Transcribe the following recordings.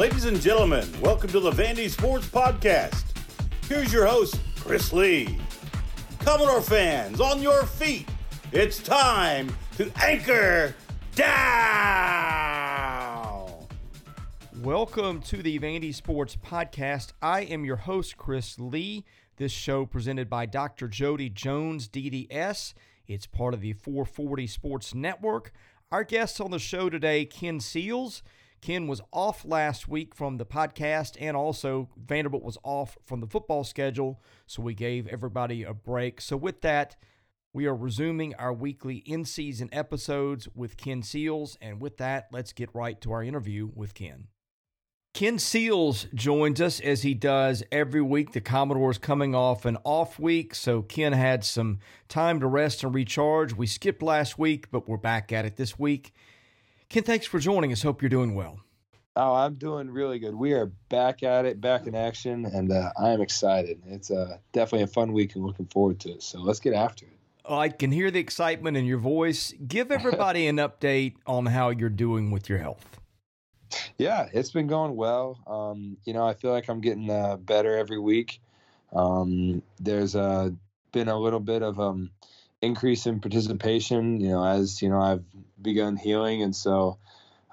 Ladies and gentlemen, welcome to the Vandy Sports Podcast. Here's your host, Chris Lee. Commodore fans, on your feet. It's time to anchor down. Welcome to the Vandy Sports Podcast. I am your host, Chris Lee. This show presented by Dr. Jody Jones, DDS. It's part of the 440 Sports Network. Our guests on the show today, Ken Seals. Ken was off last week from the podcast, and also Vanderbilt was off from the football schedule, so we gave everybody a break. So, with that, we are resuming our weekly in season episodes with Ken Seals, and with that, let's get right to our interview with Ken. Ken Seals joins us as he does every week. The Commodores coming off an off week, so Ken had some time to rest and recharge. We skipped last week, but we're back at it this week. Ken, thanks for joining us. Hope you're doing well. Oh, I'm doing really good. We are back at it, back in action, and uh, I am excited. It's uh, definitely a fun week and looking forward to it. So let's get after it. I can hear the excitement in your voice. Give everybody an update on how you're doing with your health. Yeah, it's been going well. Um, you know, I feel like I'm getting uh, better every week. Um, there's uh, been a little bit of um, increase in participation, you know, as you know, I've begun healing, and so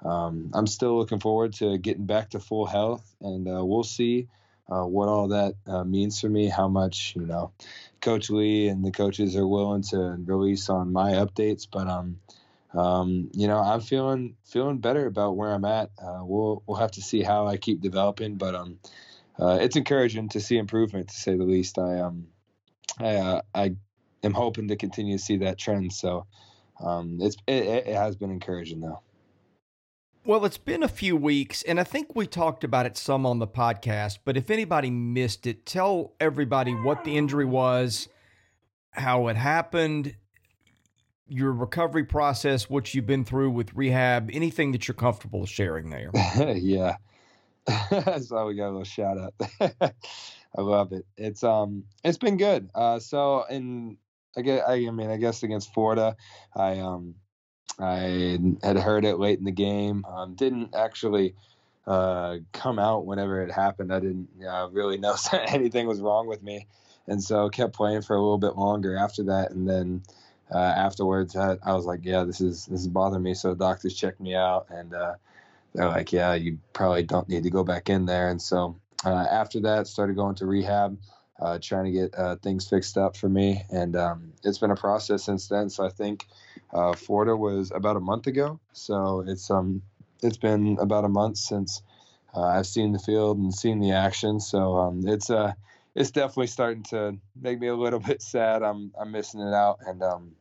um, I'm still looking forward to getting back to full health, and uh, we'll see uh, what all that uh, means for me. How much you know, Coach Lea and the coaches are willing to release on my updates, but um, um, you know, I'm feeling feeling better about where I'm at. Uh, we'll we'll have to see how I keep developing, but um, uh, it's encouraging to see improvement, to say the least. I um, I uh, I am hoping to continue to see that trend. So um, it's it, it has been encouraging though. Well, it's been a few weeks, and I think we talked about it some on the podcast. But if anybody missed it, tell everybody what the injury was, how it happened, your recovery process, what you've been through with rehab, anything that you're comfortable sharing there. yeah. so we got a little shout out. I love it. It's um it's been good. Uh so in I I, I mean I guess against Florida, I um I had heard it late in the game. Um, didn't actually uh, come out whenever it happened. I didn't uh, really know anything was wrong with me, and so kept playing for a little bit longer after that. And then uh, afterwards, I, I, was like, "Yeah, this is this is bothering me." So doctors checked me out, and uh, they're like, "Yeah, you probably don't need to go back in there." And so uh, after that, started going to rehab uh, trying to get uh, things fixed up for me. And um, it's been a process since then. So I think uh, Florida was about a month ago. So it's um it's been about a month since uh, I've seen the field and seen the action. So um, it's uh it's definitely starting to make me a little bit sad. I'm I'm missing it out and um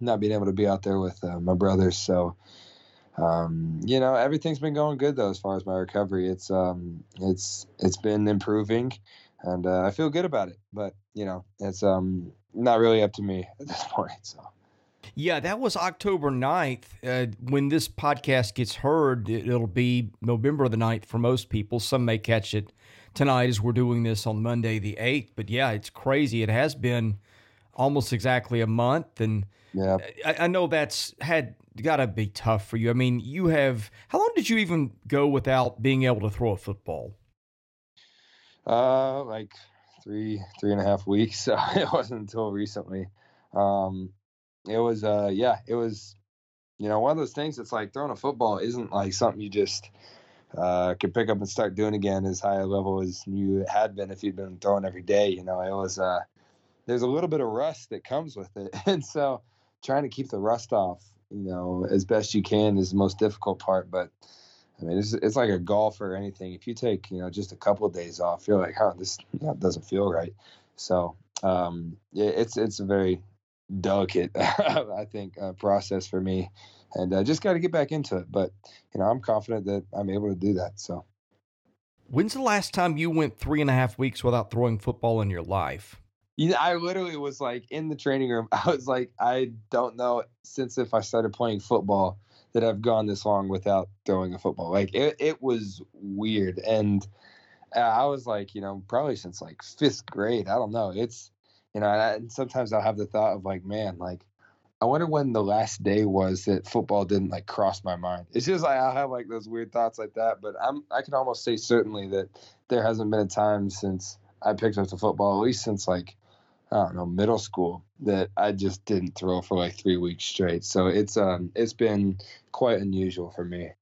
not being able to be out there with uh, my brothers. So. Um, you know everything's been going good though as far as my recovery. It's um, it's it's been improving and uh, I feel good about it. But you know, it's um not really up to me at this point. So. Yeah, that was October 9th. Uh, when this podcast gets heard, it, will be November the 9th for most people. Some may catch it tonight as we're doing this on Monday the 8th. But yeah, it's crazy. It has been almost exactly a month. And yeah. I, I know that's had got to be tough for you. I mean, you have, how long did you even go without being able to throw a football? Uh, like three, three and a half weeks. So it wasn't until recently. Um, it was, uh, yeah, it was, you know, one of those things. It's like throwing a football isn't like something you just uh, could pick up and start doing again as high a level as you had been if you'd been throwing every day. You know, it was, uh, there's a little bit of rust that comes with it, and so trying to keep the rust off, you know, as best you can is the most difficult part. But I mean, it's it's like a golf or anything. If you take you know just a couple of days off, you're like, huh, this doesn't feel right. So um, yeah, it's it's a very delicate, I think, uh, process for me, and I just got to get back into it. But you know, I'm confident that I'm able to do that. So. When's the last time you went three and a half weeks without throwing football in your life? Yeah, I literally was like in the training room. I was like, I don't know since if I started playing football that I've gone this long without throwing a football. Like it, it was weird, and uh, I was like, you know, probably since like fifth grade. I don't know. It's you know, and sometimes I'll have the thought of like, man, like I wonder when the last day was that football didn't like cross my mind. It's just like I have like those weird thoughts like that, but I'm I can almost say certainly that there hasn't been a time since I picked up the football, at least since like I don't know middle school, that I just didn't throw for like three weeks straight. So it's um it's been quite unusual for me.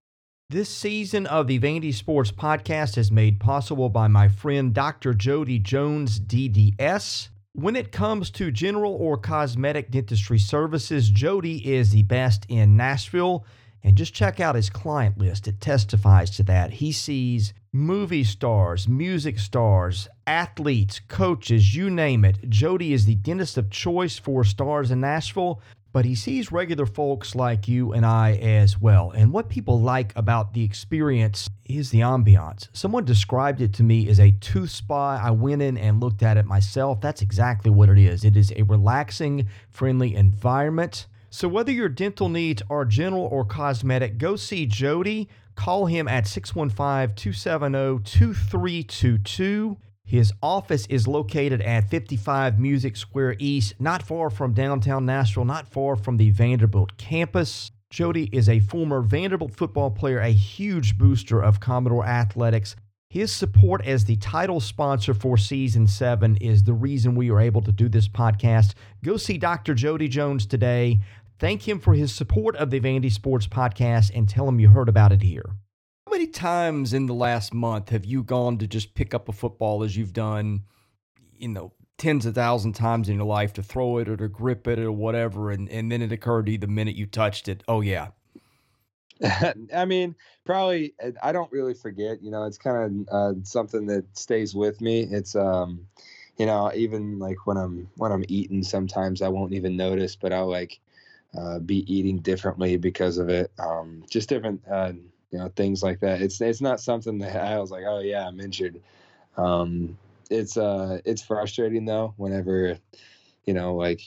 This season of the Vandy Sports Podcast is made possible by my friend Dr. Jody Jones, DDS. When it comes to general or cosmetic dentistry services, Jody is the best in Nashville. And just check out his client list, it testifies to that. He sees movie stars, music stars, athletes, coaches, you name it. Jody is the dentist of choice for stars in Nashville but he sees regular folks like you and I as well. And what people like about the experience is the ambiance. Someone described it to me as a tooth spa. I went in and looked at it myself. That's exactly what it is. It is a relaxing, friendly environment. So, whether your dental needs are general or cosmetic, go see Jody. Call him at 615 270 2322. His office is located at 55 Music Square East, not far from downtown Nashville, not far from the Vanderbilt campus. Jody is a former Vanderbilt football player, a huge booster of Commodore athletics. His support as the title sponsor for season seven is the reason we are able to do this podcast. Go see Dr. Jody Jones today. Thank him for his support of the Vandy Sports Podcast and tell him you heard about it here. How many times in the last month have you gone to just pick up a football as you've done, you know, tens of thousands of times in your life to throw it or to grip it or whatever, and, and then it occurred to you the minute you touched it, oh yeah. I mean, probably I don't really forget. You know, it's kind of uh, something that stays with me. It's um, you know, even like when I'm when I'm eating, sometimes I won't even notice, but I'll like uh, be eating differently because of it. Um, just different. Uh, you know things like that. It's it's not something that I was like, oh yeah, I'm injured. Um, it's uh it's frustrating though whenever you know like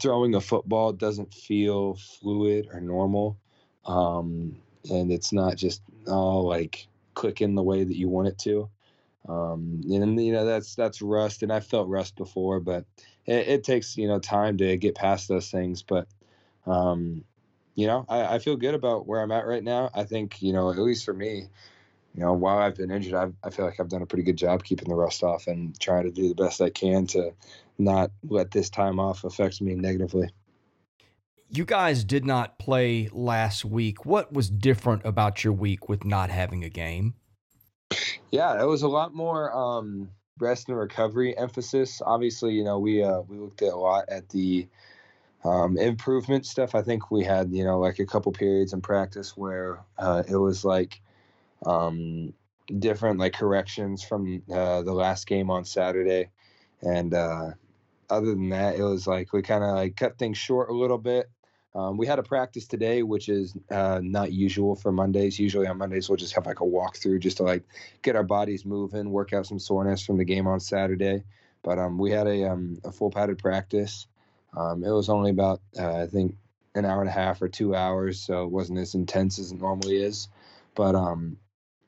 throwing a football doesn't feel fluid or normal, um, and it's not just all like clicking the way that you want it to. Um, and you know that's that's rust, and I felt rust before, but it, it takes you know time to get past those things. But um, you know, I, I feel good about where I'm at right now. I think, you know, at least for me, you know, while I've been injured, I've, I feel like I've done a pretty good job keeping the rust off and trying to do the best I can to not let this time off affect me negatively. You guys did not play last week. What was different about your week with not having a game? Yeah, it was a lot more um, rest and recovery emphasis. Obviously, you know, we uh, we looked at a lot at the um, improvement stuff. I think we had, you know, like a couple periods in practice where uh, it was like um, different like corrections from uh, the last game on Saturday, and uh, other than that, it was like we kind of like cut things short a little bit. Um, we had a practice today, which is uh, not usual for Mondays. Usually on Mondays we'll just have like a walkthrough just to like get our bodies moving, work out some soreness from the game on Saturday. But um, we had a, um, a full padded practice. Um, it was only about uh, I think an hour and a half or two hours, so it wasn't as intense as it normally is. But um,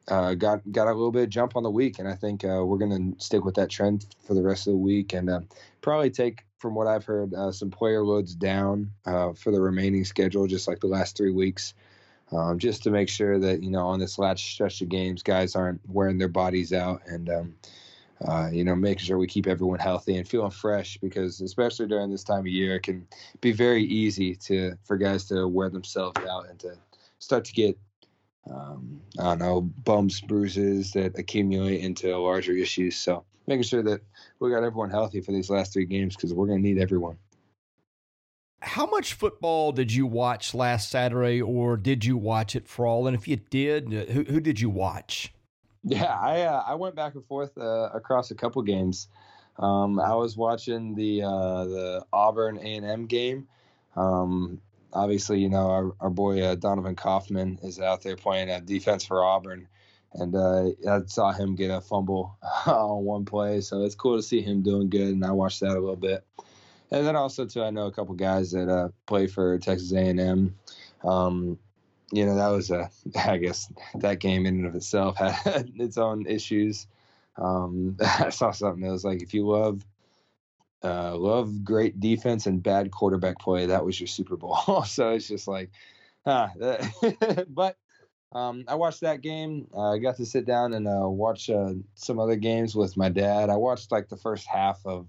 uh, got got a little bit of jump on the week, and I think uh, we're going to stick with that trend for the rest of the week, and uh, probably take, from what I've heard, uh, some player loads down uh, for the remaining schedule, just like the last three weeks, um, just to make sure that you know on this last stretch of games, guys aren't wearing their bodies out, and um, uh, you know, making sure we keep everyone healthy and feeling fresh because especially during this time of year, it can be very easy to for guys to wear themselves out and to start to get um, I don't know bumps, bruises that accumulate into larger issues. So making sure that we got everyone healthy for these last three games because we're going to need everyone. How much football did you watch last Saturday, or did you watch it for all? And if you did, who, who did you watch? Yeah, I uh, I went back and forth uh, across a couple games. Um, I was watching the uh, the Auburn A and M game. Um, obviously, you know our, our boy uh, Donovan Kaufman is out there playing uh, defense for Auburn, and uh, I saw him get a fumble on one play, so it's cool to see him doing good. And I watched that a little bit, and then also too, I know a couple guys that play for Texas A and M. Um, you know that was a I guess that game in and of itself had its own issues. Um, I saw something that was like if you love uh, love great defense and bad quarterback play. That was your Super Bowl. so it's just like, ah, but um, I watched that game. Uh, I got to sit down and uh, watch uh, some other games with my dad. I watched like the first half of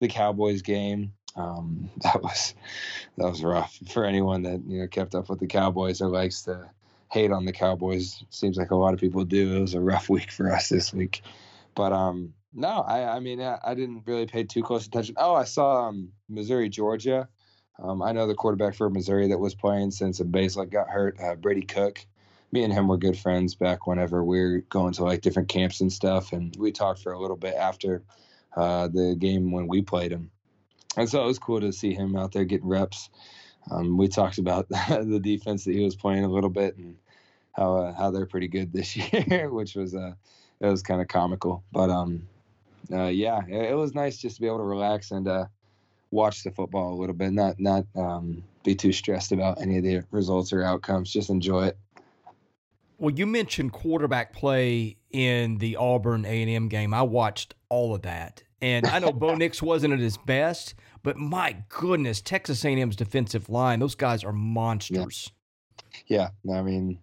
the Cowboys game. Um, that was that was rough for anyone that you know kept up with the Cowboys or likes to hate on the Cowboys. Seems like a lot of people do. It was a rough week for us this week, but um, no, I I mean I, I didn't really pay too close attention. Oh, I saw um, Missouri Georgia. Um, I know the quarterback for Missouri that was playing since Bazelak got hurt, uh, Brady Cook me and him were good friends back whenever we were going to like different camps and stuff. And we talked for a little bit after uh, the game when we played him. And so it was cool to see him out there getting reps. Um, we talked about the defense that he was playing a little bit and how uh, how they're pretty good this year, which was uh, it was kind of comical. But um, uh, yeah, it, it, was nice just to be able to relax and uh, watch the football a little bit, not not um, be too stressed about any of the results or outcomes. Just enjoy it. Well, you mentioned quarterback play in the Auburn A&M game. I watched all of that. And I know Bo Nix wasn't at his best, but my goodness, Texas A&M's defensive line, those guys are monsters. Yeah, yeah I mean,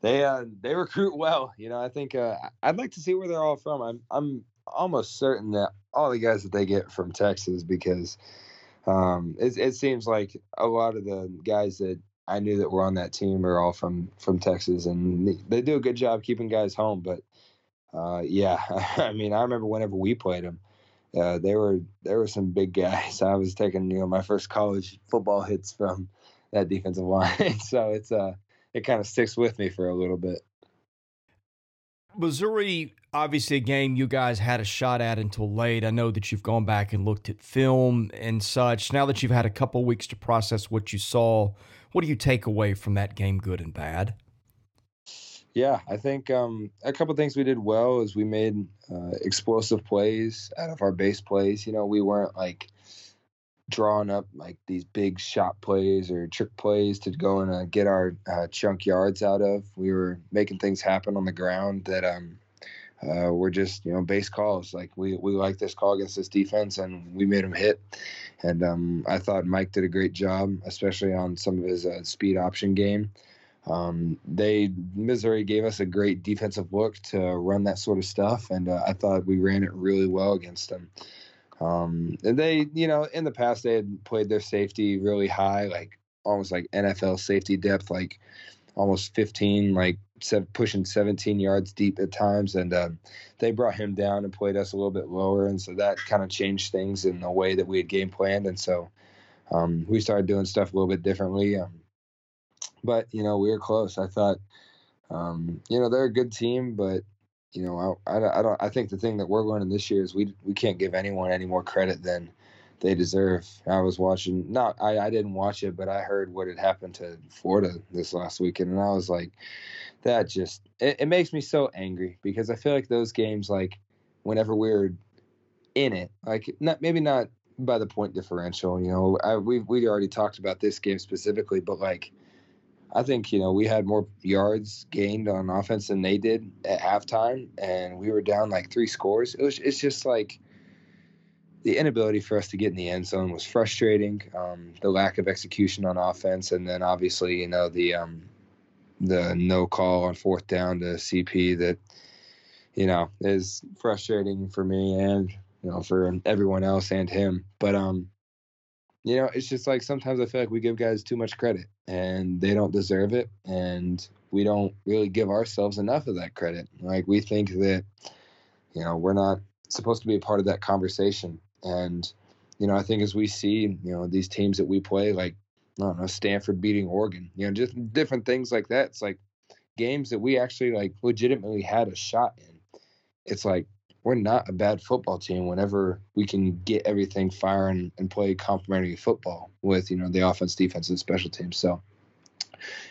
they uh, they recruit well. You know, I think uh, I'd like to see where they're all from. I'm I'm almost certain that all the guys that they get from Texas because um, it, it seems like a lot of the guys that I knew that were on that team are all from from Texas, and they do a good job keeping guys home. But uh, yeah, I mean, I remember whenever we played them, uh, they were there were some big guys. I was taking you know my first college football hits from that defensive line, so it's uh it kind of sticks with me for a little bit. Missouri, obviously a game you guys had a shot at until late. I know that you've gone back and looked at film and such. Now that you've had a couple weeks to process what you saw, what do you take away from that game, good and bad? Yeah, I think um, a couple things we did well is we made uh, explosive plays out of our base plays. You know, we weren't like drawing up like these big shot plays or trick plays to go and uh, get our uh, chunk yards out of. We were making things happen on the ground that um, uh, were just you know base calls. Like we we like this call against this defense, and we made them hit. And um, I thought Mike did a great job, especially on some of his uh, speed option game. Um, they Missouri gave us a great defensive look to run that sort of stuff, and uh, I thought we ran it really well against them. Um, and they, you know, in the past they had played their safety really high, like almost like NFL safety depth, like almost 15, like pushing 17 yards deep at times. And uh, they brought him down and played us a little bit lower. And so that kind of changed things in the way that we had game planned. And so um, we started doing stuff a little bit differently. Um, but, you know, we were close. I thought, um, you know, they're a good team, but, you know, I, I, I, don't, I think the thing that we're learning this year is we, we can't give anyone any more credit than they deserve. I was watching, not I, I didn't watch it, but I heard what had happened to Florida this last weekend, and I was like, that just it, it makes me so angry because I feel like those games, like whenever we're in it, like not maybe not by the point differential, you know, I, we we already talked about this game specifically, but like. I think you know we had more yards gained on offense than they did at halftime, and we were down like three scores. It was it's just like the inability for us to get in the end zone was frustrating. Um, the lack of execution on offense, and then obviously, you know, the um, the no call on fourth down to CP that you know is frustrating for me and you know for everyone else and him. But um, you know, it's just like sometimes I feel like we give guys too much credit and they don't deserve it, and we don't really give ourselves enough of that credit. Like we think that you know we're not supposed to be a part of that conversation and, you know, I think as we see, you know, these teams that we play, like, I don't know, Stanford beating Oregon, you know, just different things like that. It's like games that we actually like legitimately had a shot in. It's like we're not a bad football team whenever we can get everything firing and play complementary football with, you know, the offense, defense, and special teams. So,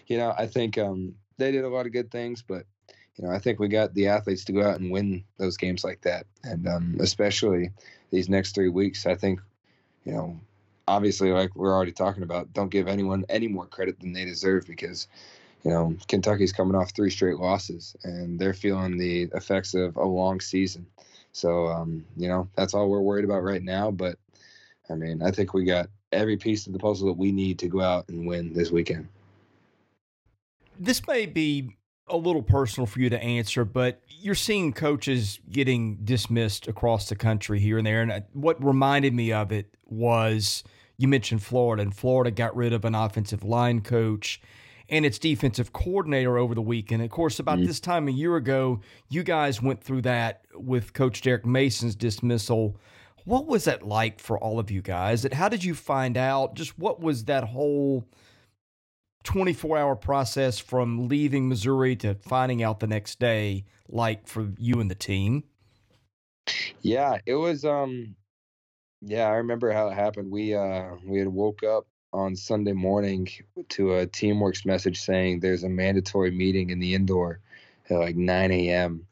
you know, I think um, they did a lot of good things, but you know, I think we got the athletes to go out and win those games like that, and um, especially these next three weeks. I think, you know, obviously, like we're already talking about, don't give anyone any more credit than they deserve because, you know, Kentucky's coming off three straight losses and they're feeling the effects of a long season. So, um, you know, that's all we're worried about right now. But I mean, I think we got every piece of the puzzle that we need to go out and win this weekend. This may be a little personal for you to answer, but you're seeing coaches getting dismissed across the country here and there. And what reminded me of it was you mentioned Florida, and Florida got rid of an offensive line coach and its defensive coordinator over the weekend. Of course, about mm-hmm. this time a year ago, you guys went through that with Coach Derek Mason's dismissal. What was that like for all of you guys? That How did you find out? Just what was that whole 24 hour process from leaving Missouri to finding out the next day like for you and the team? Yeah, it was um yeah, I remember how it happened. We uh we had woke up on Sunday morning to a Teamworks message saying there's a mandatory meeting in the indoor at like 9 a.m.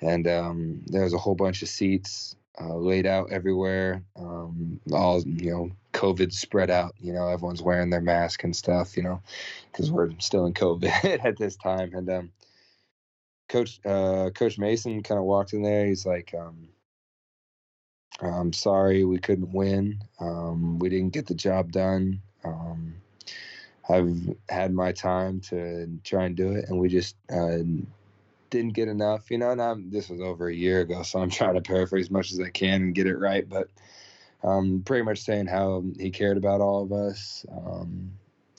And um, there was a whole bunch of seats uh, laid out everywhere. Um, all you know, COVID spread out. You know, everyone's wearing their mask and stuff. You know, because we're still in COVID at this time. And um, Coach uh, Coach Mason kind of walked in there. He's like, um, I'm sorry we couldn't win. Um, we didn't get the job done. Um, I've had my time to try and do it, and we just uh, didn't get enough. You know, and I'm, this was over a year ago, so I'm trying to paraphrase as much as I can and get it right. But um, pretty much saying how he cared about all of us, um,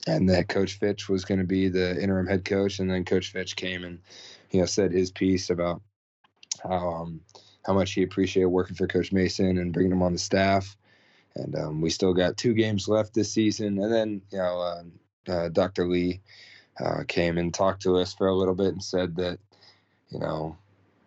and that Coach Fitch was going to be the interim head coach, and then Coach Fitch came and you know said his piece about how um, how much he appreciated working for Coach Mason and bringing him on the staff. And um, we still got two games left this season. And then, you know, uh, uh, Dr. Lee uh, came and talked to us for a little bit and said that, you know,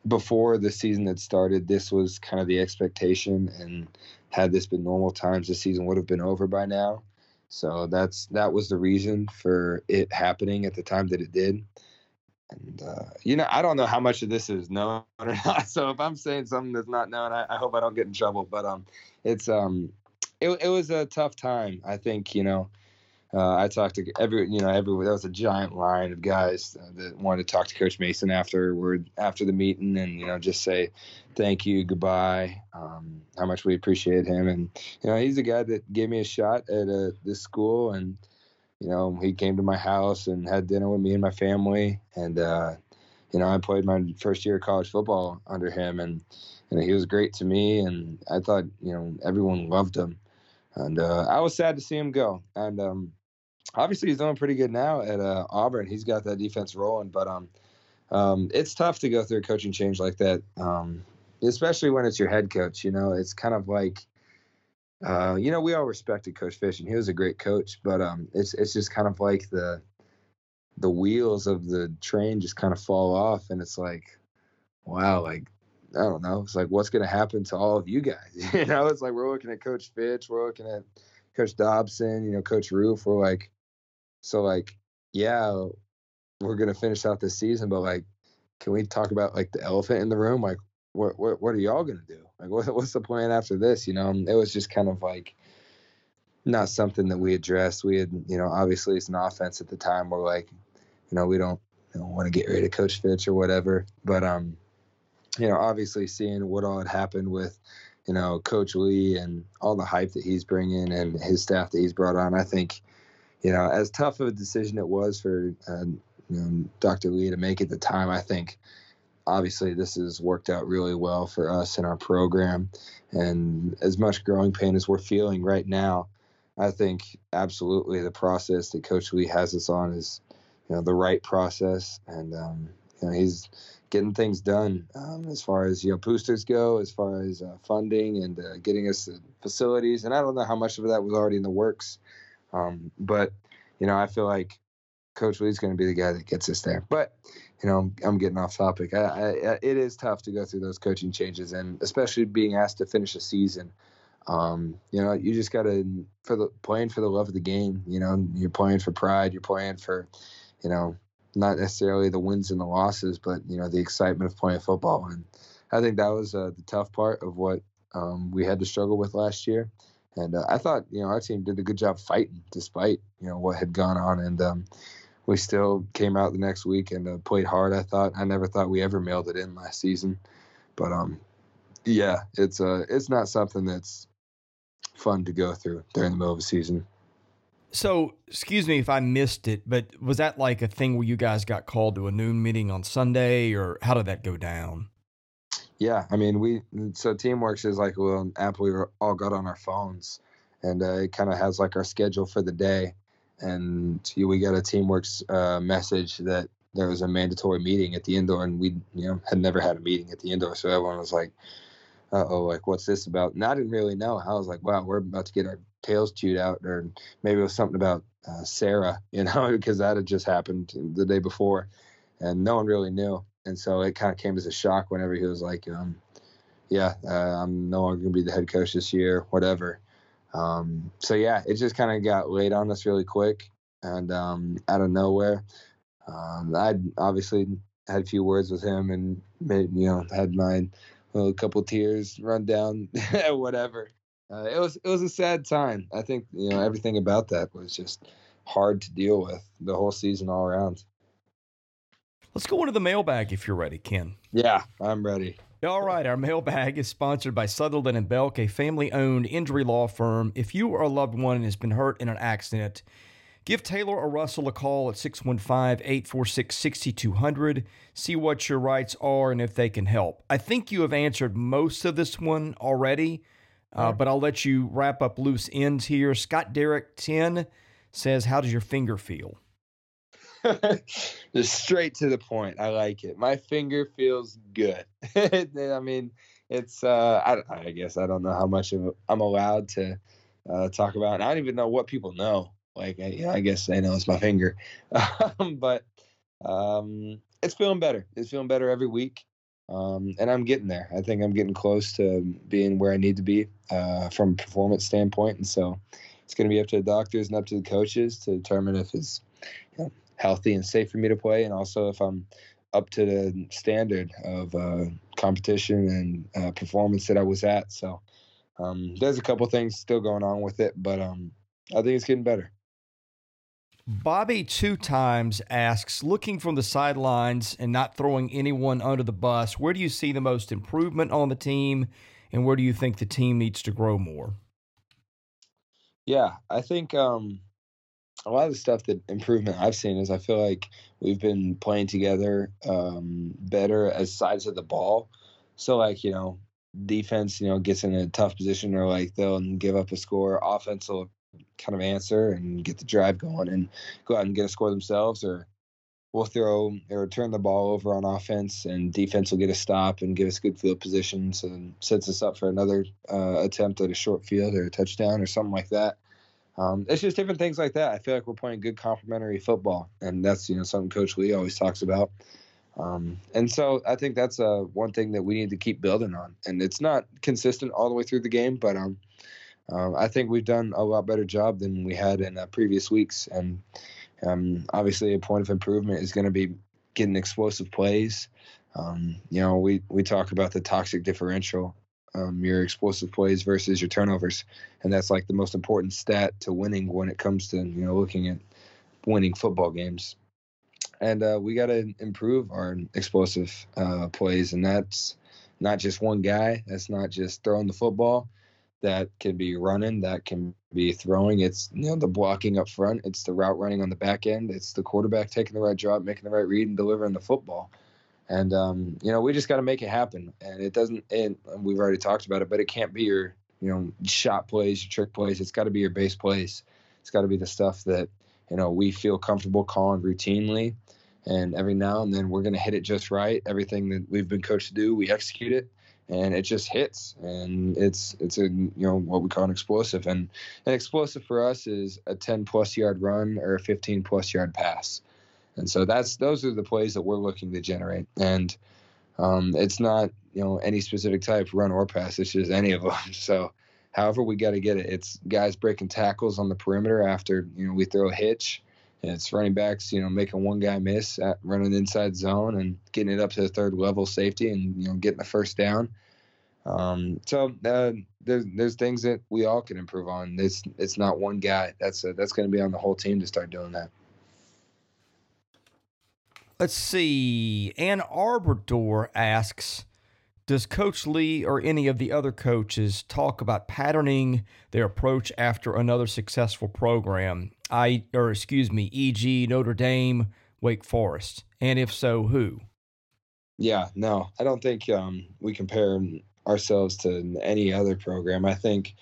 before the season had started, this was kind of the expectation. And had this been normal times, the season would have been over by now. So that's that was the reason for it happening at the time that it did. And uh, you know, I don't know how much of this is known or not. So if I'm saying something that's not known, I, I hope I don't get in trouble. But um, it's um, it it was a tough time. I think you know, uh, I talked to every you know every there was a giant line of guys that wanted to talk to Coach Mason afterward after the meeting and you know just say thank you, goodbye, um, how much we appreciate him, and you know he's a guy that gave me a shot at uh, this school and you know, he came to my house and had dinner with me and my family. And, uh, you know, I played my first year of college football under him, and and he was great to me. And I thought, you know, everyone loved him. And uh, I was sad to see him go. And um, obviously, he's doing pretty good now at uh, Auburn. He's got that defense rolling, but um, um, it's tough to go through a coaching change like that, um, especially when it's your head coach. You know, it's kind of like uh, you know, we all respected Coach Fitch, and he was a great coach. But um, it's it's just kind of like the the wheels of the train just kind of fall off, and it's like, wow, like I don't know, it's like what's going to happen to all of you guys? you know, it's like we're looking at Coach Fitch, we're looking at Coach Dobson, you know, Coach Roof. We're like, so like, yeah, we're going to finish out this season, but like, can we talk about like the elephant in the room? Like, what what what are y'all to do? Like, what, what's the plan after this? You know, it was just kind of like not something that we addressed. We had, you know, obviously it's an offense at the time. We're like, you know, we don't, know, want to get rid of Coach Fitch or whatever. But, um, you know, obviously seeing what all had happened with, you know, Coach Lea and all the hype that he's bringing and his staff that he's brought on, I think, you know, as tough of a decision it was for uh, you know, Dr. Lee to make at the time, I think obviously this has worked out really well for us in our program. And as much growing pain as we're feeling right now i think absolutely the process that coach lea has us on is you know the right process. And um, you know he's getting things done um, as far as you know boosters go as far as uh, funding and uh, getting us facilities. And i don't know how much of that was already in the works um, but you know i feel like coach lea's going to be the guy that gets us there but you know, I'm getting off topic. I, I, it is tough to go through those coaching changes, and especially being asked to finish a season. Um, you know, you just got to for the playing for the love of the game. You know, you're playing for pride. You're playing for, you know, not necessarily the wins and the losses, but you know the excitement of playing football. And I think that was uh, the tough part of what um, we had to struggle with last year. And uh, I thought, you know, our team did a good job fighting despite you know what had gone on. And um, we still came out the next week and uh, played hard. I thought I never thought we ever mailed it in last season, but um, yeah, it's uh, it's not something that's fun to go through during the middle of the season. So, excuse me if I missed it, but was that like a thing where you guys got called to a noon meeting on Sunday, or how did that go down? Yeah, I mean, we so Teamworks is like a little app we all got on our phones, and uh, it kind of has like our schedule for the day. And we got a Teamworks uh, message that there was a mandatory meeting at the indoor, and we you know had never had a meeting at the indoor, so everyone was like, "Uh oh, like what's this about?" And I didn't really know. I was like, "Wow, we're about to get our tails chewed out," or maybe it was something about uh, Sarah, you know, because that had just happened the day before, and no one really knew. And so it kind of came as a shock whenever he was like, um, "Yeah, uh, I'm no longer gonna be the head coach this year, whatever." Um, so yeah, it just kind of got laid on us really quick and um, out of nowhere. Um, I'd obviously had a few words with him and made, you know, had my little couple tears run down, whatever. Uh, it was it was a sad time. I think you know everything about that was just hard to deal with the whole season all around. Let's go into the mailbag if you're ready, Ken. Yeah, I'm ready. All right, our mailbag is sponsored by Sutherland and Belk, a family-owned injury law firm. If you or a loved one has been hurt in an accident, give Taylor or Russell a call at 615-846-6200. See what your rights are and if they can help. I think you have answered most of this one already, uh, but I'll let you wrap up loose ends here. Scott Derrick 10 says, "How does your finger feel?" Just straight to the point. I like it. My finger feels good. I mean, it's. Uh, I, I, guess I don't know how much of I'm allowed to uh, talk about. And I don't even know what people know. Like, I, I guess they know it's my finger, but um, it's feeling better. It's feeling better every week. Um, and I'm getting there. I think I'm getting close to being where I need to be uh, from a performance standpoint. And so it's going to be up to the doctors and up to the coaches to determine if it's you know, healthy and safe for me to play, and also if I'm up to the standard of uh, competition and uh, performance that I was at. So um, there's a couple things still going on with it, but um, I think it's getting better. Bobby two times asks, looking from the sidelines and not throwing anyone under the bus, where do you see the most improvement on the team, and where do you think the team needs to grow more? Yeah, I think um, a lot of the stuff that improvement I've seen is I feel like we've been playing together um, better as sides of the ball. So like you know, defense you know gets in a tough position or like they'll give up a score. Offense will kind of answer and get the drive going and go out and get a score themselves, or we'll throw or turn the ball over on offense and defense will get a stop and give us good field positions and sets us up for another uh, attempt at a short field or a touchdown or something like that um, it's just different things like that. I feel like we're playing good complementary football, and that's you know something Coach Lea always talks about. Um, and so I think that's uh, one thing that we need to keep building on. And it's not consistent all the way through the game, but um, uh, I think we've done a lot better job than we had in uh, previous weeks. And um, obviously, a point of improvement is going to be getting explosive plays. Um, you know, we we talk about the toxic differential um, your explosive plays versus your turnovers, and that's like the most important stat to winning when it comes to you know looking at winning football games. And uh, we got to improve our explosive uh, plays, and that's not just one guy. That's not just throwing the football. That can be running. That can be throwing. It's you know the blocking up front. It's the route running on the back end. It's the quarterback taking the right drop, making the right read, and delivering the football. And um, you know, we just got to make it happen. And it doesn't. And we've already talked about it, but it can't be your you know shot plays, your trick plays. It's got to be your base plays. It's got to be the stuff that you know we feel comfortable calling routinely. And every now and then we're going to hit it just right. Everything that we've been coached to do, we execute it, and it just hits. And it's it's a you know what we call an explosive. And an explosive for us is a 10 plus yard run or a 15 plus yard pass. And so that's those are the plays that we're looking to generate. And um, it's not you know any specific type run or pass. It's just any of them. So however we got to get it. It's guys breaking tackles on the perimeter after you know we throw a hitch. And it's running backs, you know, making one guy miss at running inside zone and getting it up to the third level safety and you know getting the first down. Um, so uh, there's there's things that we all can improve on. It's it's not one guy. That's a, that's going to be on the whole team to start doing that. Let's see. Ann Arbor door asks Does Coach Lea or any of the other coaches talk about patterning their approach after another successful program? I or excuse me, e.g., Notre Dame, Wake Forest, and if so, who? Yeah, no, I don't think um, we compare ourselves to any other program. I think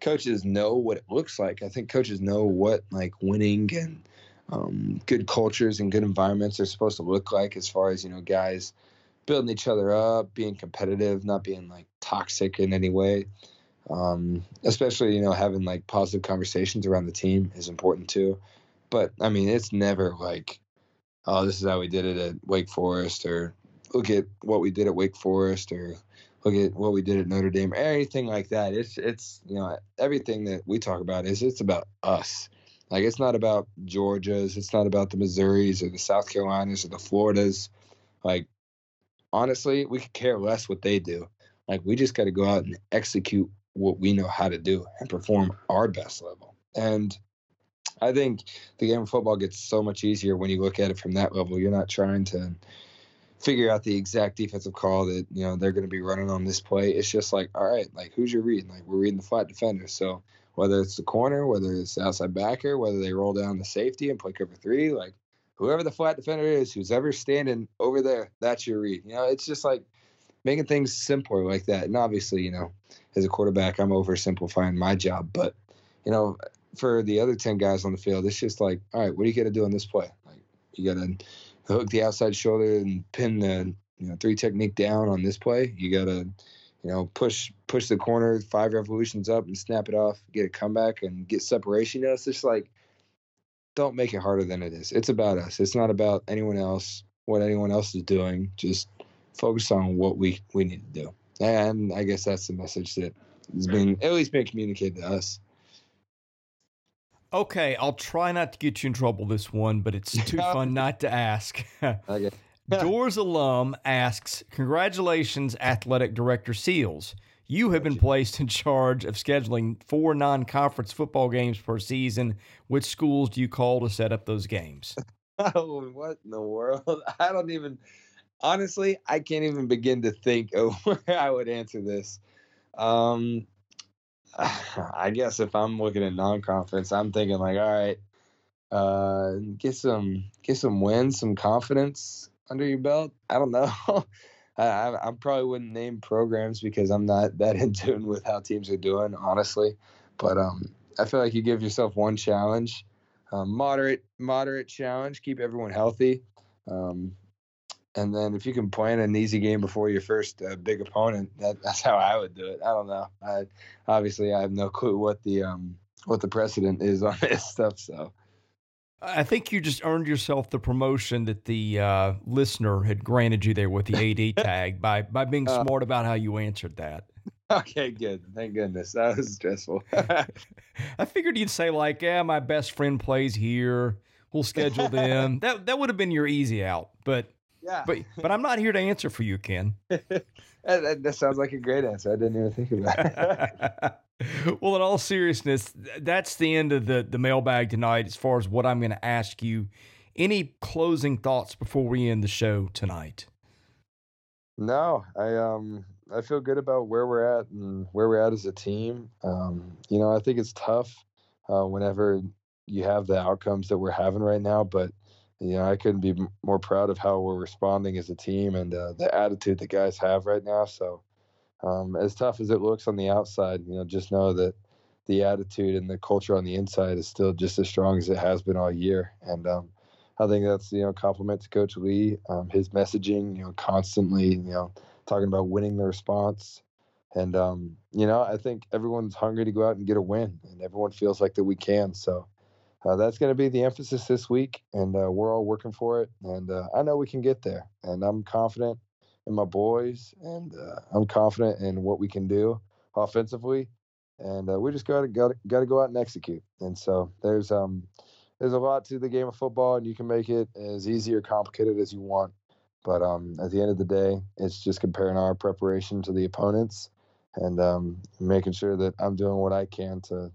coaches know what it looks like. I think coaches know what like winning and um, good cultures and good environments are supposed to look like as far as you know guys building each other up being competitive not being like toxic in any way. Um, especially you know having like positive conversations around the team is important too. But i mean it's never like oh this is how we did it at wake forest or look at what we did at wake forest or look at what we did at notre dame or anything like that. It's it's you know everything that we talk about is it's about us like it's not about Georgia's, it's not about the Missouris or the South Carolinas or the Floridas. Like honestly, we could care less what they do. Like we just got to go out and execute what we know how to do and perform our best level. And I think the game of football gets so much easier when you look at it from that level. You're not trying to figure out the exact defensive call that you know they're going to be running on this play. It's just like, all right, like who's your read? Like we're reading the flat defender, so whether it's the corner, whether it's the outside backer, whether they roll down the safety and play cover three, like whoever the flat defender is, who's ever standing over there, that's your read. You know, it's just like making things simpler like that. And obviously, you know, as a quarterback, I'm oversimplifying my job, but you know, for the other 10 guys on the field, it's just like, all right, what do you got to do on this play? Like, you got to hook the outside shoulder and pin the, you know, three technique down on this play. You got to, you know, push push the corner five revolutions up and snap it off, get a comeback and get separation. You know, it's just like don't make it harder than it is. It's about us. It's not about anyone else, what anyone else is doing. Just focus on what we we need to do. And I guess that's the message that has been at least been communicated to us. Okay, I'll try not to get you in trouble this one, but it's too fun not to ask. okay. Doors alum asks, Congratulations, Athletic Director Seals. You have been placed in charge of scheduling four non conference football games per season. Which schools do you call to set up those games? Oh, what in the world? I don't even, honestly, I can't even begin to think of where I would answer this. Um, I guess if I'm looking at non conference, I'm thinking like, all right, uh, get some get some wins, some confidence, under your belt. I don't know. I, I probably wouldn't name programs because I'm not that in tune with how teams are doing, honestly. But um, I feel like you give yourself one challenge, um, moderate moderate challenge, keep everyone healthy, um, and then if you can plan an easy game before your first uh, big opponent, that, that's how I would do it. I don't know. I obviously I have no clue what the um what the precedent is on this stuff, so. I think you just earned yourself the promotion that the uh, listener had granted you there with the AD tag by by being uh, smart about how you answered that. Okay, good. Thank goodness. That was stressful. I figured you'd say like, "Yeah, my best friend plays here. We'll schedule them." that that would have been your easy out, but yeah. But but I'm not here to answer for you, Ken. that, that, that sounds like a great answer. I didn't even think about it well, in all seriousness, that's the end of the, the mailbag tonight as far as what I'm going to ask you. Any closing thoughts before we end the show tonight? No, I um I feel good about where we're at and where we're at as a team. Um, you know, I think it's tough uh, whenever you have the outcomes that we're having right now, but you know, I couldn't be more proud of how we're responding as a team and uh, the attitude the guys have right now. So um, as tough as it looks on the outside, you know, just know that the attitude and the culture on the inside is still just as strong as it has been all year. And um, I think that's you know compliment to Coach Lea, um, his messaging, you know, constantly you know talking about winning the response. And um, you know, I think everyone's hungry to go out and get a win, and everyone feels like that we can. So uh, that's going to be the emphasis this week, and uh, we're all working for it. And uh, I know we can get there, and I'm confident in my boys, and uh, I'm confident in what we can do offensively. And uh, we just got to got to go out and execute. And so there's um there's a lot to the game of football, and you can make it as easy or complicated as you want. But um, at the end of the day, it's just comparing our preparation to the opponents and um, making sure that I'm doing what I can to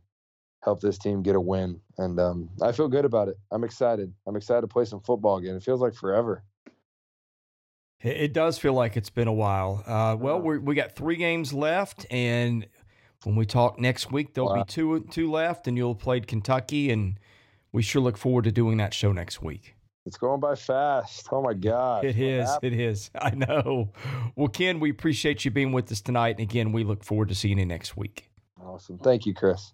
help this team get a win. And um, I feel good about it. I'm excited. I'm excited to play some football again. It feels like forever. It does feel like it's been a while. Uh, well, we we got three games left, and when we talk next week, there'll wow. be two two left, and you'll have played Kentucky, and we sure look forward to doing that show next week. It's going by fast. Oh my God. It is. It is. I know. Well, Ken, we appreciate you being with us tonight. And again, we look forward to seeing you next week. Awesome. Thank you, Chris.